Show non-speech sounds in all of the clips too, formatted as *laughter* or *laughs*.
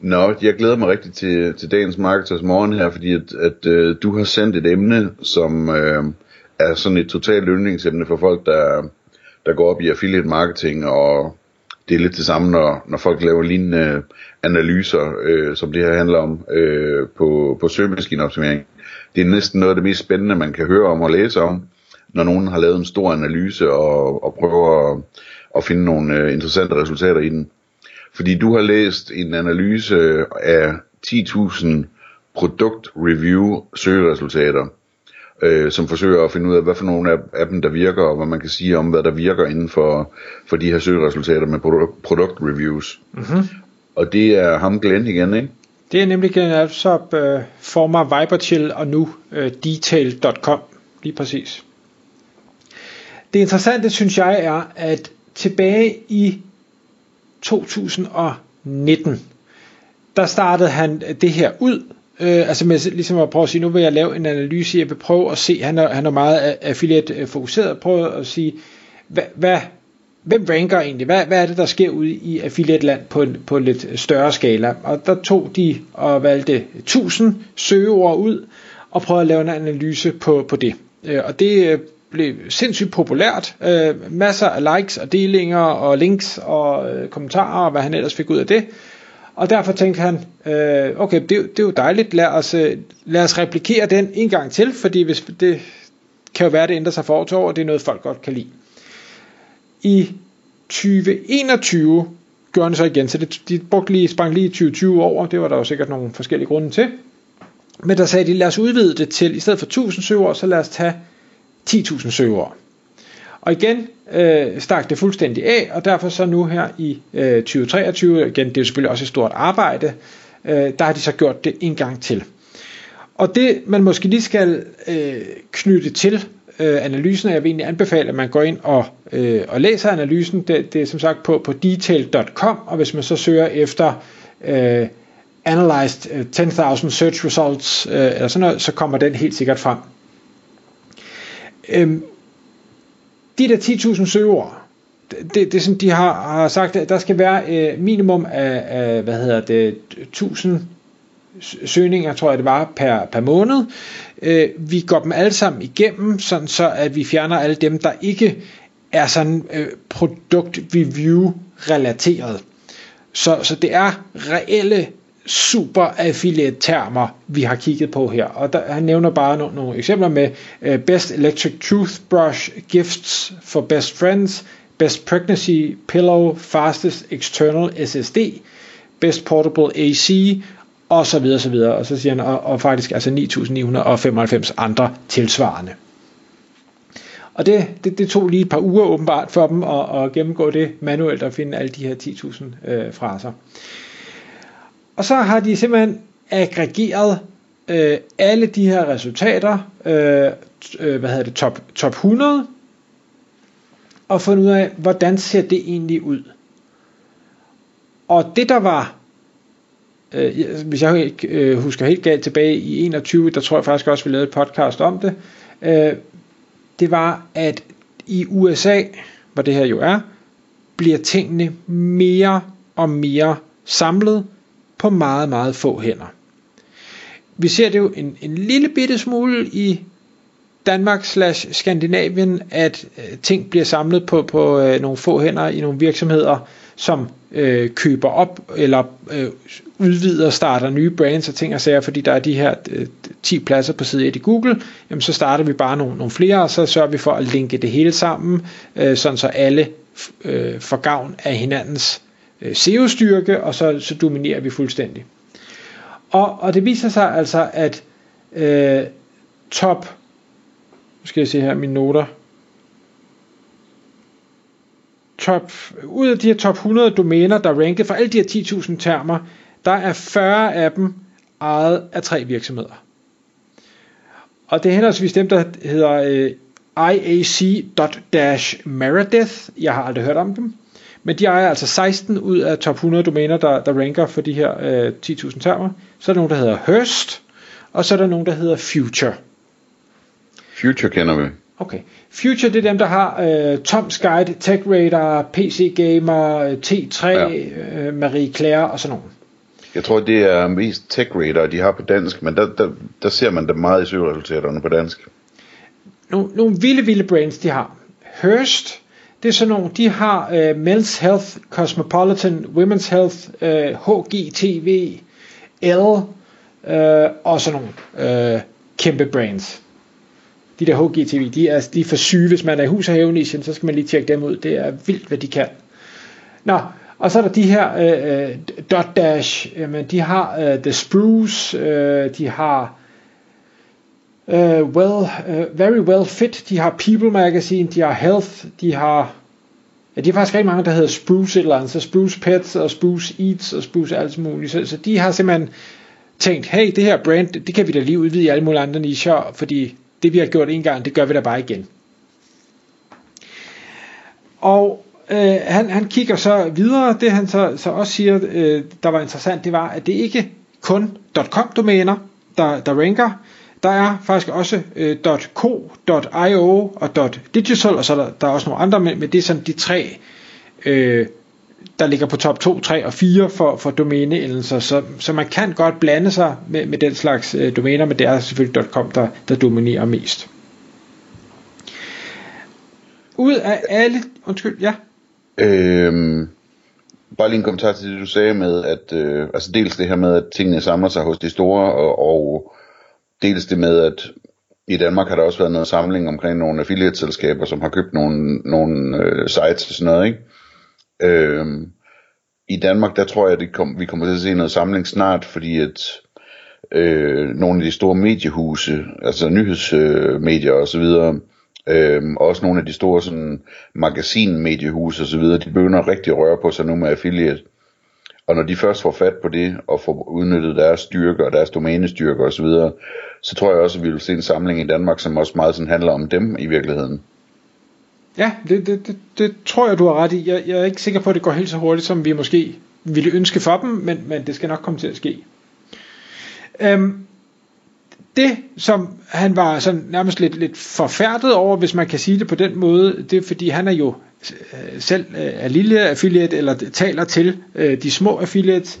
Nå, jeg glæder mig rigtig til, til dagens Marketers Morgen her, fordi at, at øh, du har sendt et emne, som øh, er sådan et totalt yndlingsemne for folk, der, der går op i affiliate marketing, og det er lidt det samme, når, når folk laver lignende analyser, øh, som det her handler om øh, på, på søgemaskineoptimering. Det er næsten noget af det mest spændende, man kan høre om og læse om, når nogen har lavet en stor analyse og, og prøver at, at finde nogle øh, interessante resultater i den. Fordi du har læst en analyse af 10.000 produkt review søgeresultater, øh, som forsøger at finde ud af, hvad for nogle af, af dem, der virker, og hvad man kan sige om, hvad der virker inden for, for de her søgeresultater med produkt, product reviews. Mm-hmm. Og det er ham Glenn igen, ikke? Det er nemlig Glenn Alsop, øh, former Viberchill og nu øh, detail.com, lige præcis. Det interessante, synes jeg, er, at tilbage i 2019, der startede han øh, det her ud, øh, altså med ligesom at prøve at sige, nu vil jeg lave en analyse, jeg vil prøve at se, han er, han er meget affiliate øh, fokuseret, prøve at sige, hvad, hvad, hvem ranker egentlig, hvad, hvad er det, der sker ude i affiliate land på en, på en lidt større skala, og der tog de og valgte 1000 søgeord ud, og prøvede at lave en analyse på, på det, øh, og det blev sindssygt populært. Øh, masser af likes og delinger og links og øh, kommentarer og hvad han ellers fik ud af det. Og derfor tænkte han, øh, okay, det, det er jo dejligt, lad os, øh, lad os replikere den en gang til, fordi hvis det kan jo være, det ændrer sig for år til år, og det er noget, folk godt kan lide. I 2021 gjorde han så igen, så det, de brugte lige, sprang lige 2020 over, det var der jo sikkert nogle forskellige grunde til. Men der sagde de, lad os udvide det til, i stedet for 1000 søgeord, så lad os tage 10.000 søgeord. Og igen øh, stak det fuldstændig af, og derfor så nu her i øh, 2023, igen det er jo selvfølgelig også et stort arbejde, øh, der har de så gjort det en gang til. Og det man måske lige skal øh, knytte til øh, analysen, og jeg vil egentlig anbefale, at man går ind og, øh, og læser analysen, det, det er som sagt på, på detail.com, og hvis man så søger efter øh, analyzed øh, 10.000 search results, øh, eller sådan noget, så kommer den helt sikkert frem. Øhm, de der 10.000 søgeord, det, det er sådan, de har, har sagt, at der skal være øh, minimum af, af, hvad hedder det, 1000 søgninger, tror jeg det var, per, per måned. Øh, vi går dem alle sammen igennem, sådan så at vi fjerner alle dem, der ikke er sådan øh, produkt review relateret. Så, så det er reelle super affiliate termer, vi har kigget på her. Og der, han nævner bare nogle, nogle eksempler med uh, Best Electric Toothbrush Gifts for Best Friends, Best Pregnancy Pillow, Fastest External SSD, Best Portable AC, og så videre, så videre. Og så siger han, og, og faktisk altså 9.995 andre tilsvarende. Og det, det, det tog lige et par uger åbenbart for dem at, at gennemgå det manuelt og finde alle de her 10.000 øh, fraser. Og så har de simpelthen aggregeret øh, alle de her resultater, øh, øh, hvad hedder det, top, top 100, og fundet ud af, hvordan ser det egentlig ud. Og det der var, øh, hvis jeg ikke øh, husker helt galt tilbage i 21, der tror jeg faktisk også, vi lavede et podcast om det, øh, det var, at i USA, hvor det her jo er, bliver tingene mere og mere samlet, på meget, meget få hænder. Vi ser det jo en, en lille bitte smule i Danmark slash Skandinavien, at øh, ting bliver samlet på, på øh, nogle få hænder i nogle virksomheder, som øh, køber op eller øh, udvider, starter nye brands og ting og sager, fordi der er de her øh, 10 pladser på side 1 i Google, jamen så starter vi bare nogle, nogle flere, og så sørger vi for at linke det hele sammen, øh, sådan så alle øh, får gavn af hinandens øh, Øh, SEO-styrke, og så, så dominerer vi fuldstændig. Og, og det viser sig altså, at øh, top, nu skal jeg se her mine noter, top, ud af de her top 100 domæner, der er ranket for alle de her 10.000 termer, der er 40 af dem ejet af tre virksomheder. Og det er henholdsvis dem, der hedder øh, IAC.Meredith. Jeg har aldrig hørt om dem. Men de ejer altså 16 ud af top 100 domæner, der, der ranker for de her øh, 10.000 termer. Så er der nogen, der hedder Hearst, og så er der nogen, der hedder Future. Future kender vi. Okay. Future, det er dem, der har øh, Tom's Guide, Tech Radar, PC Gamer, T3, ja. øh, Marie Claire og sådan noget. Jeg tror, det er mest Tech Radar, de har på dansk, men der, der, der ser man det meget i søgeresultaterne på dansk. Nogle, nogle vilde, vilde brands, de har. Hearst, det er sådan nogle, de har øh, Men's Health, Cosmopolitan, Women's Health, øh, HGTV, L øh, og sådan nogle øh, kæmpe brands de der HGTV, de er, de er for syge. Hvis man er i hus og have så skal man lige tjekke dem ud. Det er vildt, hvad de kan. Nå, og så er der de her øh, øh Dot Dash, jamen, de har øh, The Spruce, øh, de har uh, well, uh, Very Well Fit, de har People Magazine, de har Health, de har Ja, de har faktisk rigtig mange, der hedder Spruce et eller andet, så Spruce Pets og Spruce Eats og Spruce alt muligt. Så, så de har simpelthen tænkt, hey, det her brand, det kan vi da lige udvide i alle mulige andre nicher, fordi det vi har gjort en gang, det gør vi da bare igen. Og øh, han, han kigger så videre, det han så, så også siger, øh, der var interessant, det var, at det ikke kun .com-domæner, der, der ranker, der er faktisk også øh, .co, .io og .digital, og så er der, der er også nogle andre, men, men det er sådan de tre øh, der ligger på top 2, 3 og 4 for, for domæneendelser, så, så man kan godt blande sig med, med den slags øh, domæner, men det er selvfølgelig .com, der, der dominerer mest. Ud af alle, undskyld, ja. Øhm, bare lige en kommentar til det du sagde med, at øh, altså dels det her med, at tingene samler sig hos de store, og, og dels det med, at i Danmark har der også været noget samling omkring nogle affiliate-selskaber, som har købt nogle, nogle øh, sites og sådan noget, ikke? Øhm, I Danmark, der tror jeg, at kom, vi kommer til at se noget samling snart, fordi at øh, nogle af de store mediehuse, altså nyhedsmedier øh, og så videre, øh, også nogle af de store sådan, magasinmediehuse og så videre, de begynder rigtig at røre på sig nu med affiliate. Og når de først får fat på det, og får udnyttet deres styrker og deres domænestyrker osv., så, videre, så tror jeg også, at vi vil se en samling i Danmark, som også meget sådan handler om dem i virkeligheden. Ja, det, det, det, det tror jeg, du har ret i. Jeg, jeg er ikke sikker på, at det går helt så hurtigt, som vi måske ville ønske for dem, men, men det skal nok komme til at ske. Øhm, det, som han var sådan nærmest lidt, lidt forfærdet over, hvis man kan sige det på den måde, det er fordi han er jo Øh, selv øh, er lille affiliate, eller taler til øh, de små affiliates,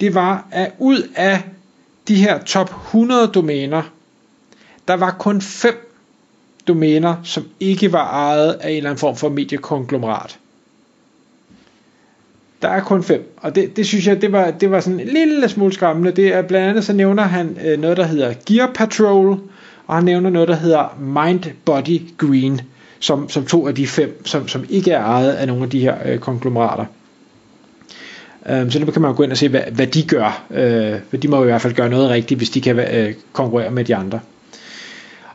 det var, at ud af de her top 100 domæner, der var kun fem domæner, som ikke var ejet af en eller anden form for mediekonglomerat. Der er kun fem, og det, det synes jeg, det var, det var sådan en lille smule skræmmende. Det er blandt andet, så nævner han øh, noget, der hedder Gear Patrol, og han nævner noget, der hedder Mind Body Green, som, som to af de fem, som, som ikke er ejet af nogle af de her øh, konglomerater. Um, så nu kan man gå ind og se, hvad, hvad de gør. Øh, for de må i hvert fald gøre noget rigtigt, hvis de kan øh, konkurrere med de andre.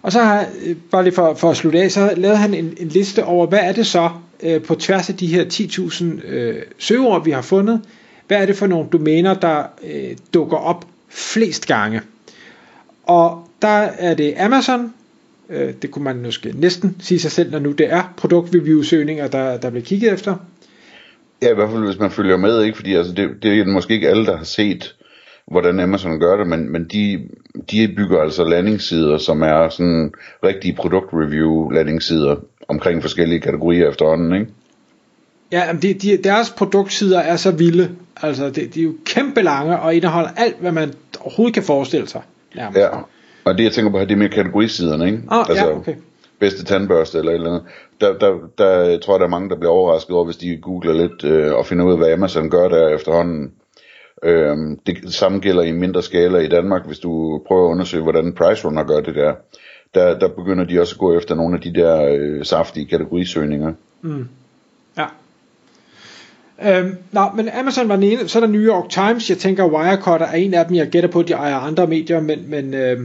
Og så har, øh, bare lige for, for at slutte af, så lavede han en, en liste over, hvad er det så øh, på tværs af de her 10.000 øh, søgeord, vi har fundet, hvad er det for nogle domæner, der øh, dukker op flest gange. Og der er det Amazon, øh, det kunne man måske næsten sige sig selv, når nu det er produktreview-søgninger, der, der bliver kigget efter. Ja, i hvert fald hvis man følger med, ikke? fordi altså, det, det er måske ikke alle, der har set hvordan Amazon gør det, men, men de, de bygger altså landingssider, som er sådan rigtige produktreview landingssider omkring forskellige kategorier efterhånden, ikke? Ja, de, de, deres produktsider er så vilde. Altså, de, de er jo kæmpe lange og indeholder alt, hvad man overhovedet kan forestille sig. Nærmest. Ja, og det jeg tænker på her, det er mere kategorisiderne, ikke? Ah, altså, ja, okay. Bedste tandbørste eller et eller andet. Der, der, der tror jeg, der er mange, der bliver overrasket over, hvis de googler lidt øh, og finder ud af, hvad Amazon gør der efterhånden. Øhm, det samme gælder i mindre skala i Danmark, hvis du prøver at undersøge, hvordan Price Runner gør det der. Der, der begynder de også at gå efter nogle af de der øh, saftige kategorisøgninger. Mm. Ja. Øhm, nå, men Amazon var den ene, så er der New York Times, jeg tænker Wirecutter er en af dem, jeg gætter på, at de ejer andre medier, men, men øh,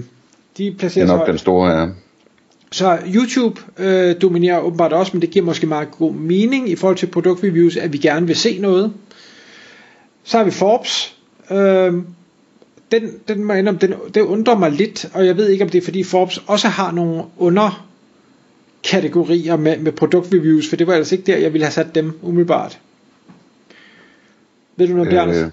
de placerer Det er nok den store, ja. Så YouTube øh, dominerer åbenbart også, men det giver måske meget god mening i forhold til produktreviews, at vi gerne vil se noget. Så har vi Forbes. Øh, den, den, må jeg den, det undrer mig lidt, og jeg ved ikke, om det er fordi Forbes også har nogle under kategorier med, med produktreviews, for det var altså ikke der, jeg ville have sat dem umiddelbart. Ved du noget? Øh,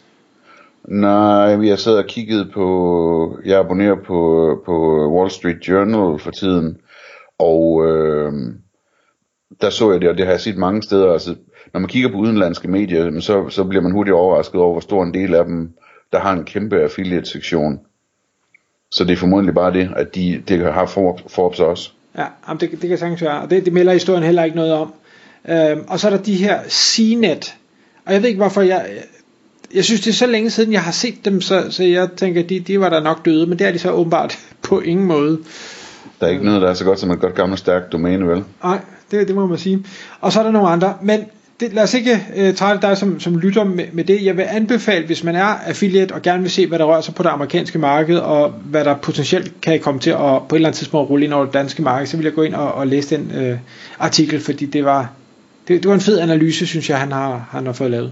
nej, jeg sad og kiggede på, jeg abonnerer på, på Wall Street Journal for tiden, og øh, der så jeg det, og det har jeg set mange steder, altså når man kigger på udenlandske medier, så, så bliver man hurtigt overrasket over, hvor stor en del af dem, der har en kæmpe affiliate-sektion. Så det er formodentlig bare det, at de, det har Forbes også. Ja, det, det kan sagtens være, og det, det melder historien heller ikke noget om. Øhm, og så er der de her CNET, og jeg ved ikke hvorfor jeg, jeg synes det er så længe siden jeg har set dem, så, så jeg tænker, de, de var der nok døde, men det er de så åbenbart *laughs* på ingen måde. Der er ikke noget, der er så godt som et godt gammelt stærkt domæne, vel? Nej, det, det må man sige. Og så er der nogle andre, men det, lad os ikke uh, trætte dig som, som lytter med, med det. Jeg vil anbefale, hvis man er affiliate og gerne vil se, hvad der rører sig på det amerikanske marked, og hvad der potentielt kan komme til at på et eller andet tidspunkt rulle ind over det danske marked, så vil jeg gå ind og, og læse den uh, artikel, fordi det var, det, det var en fed analyse, synes jeg, han har, han har fået lavet.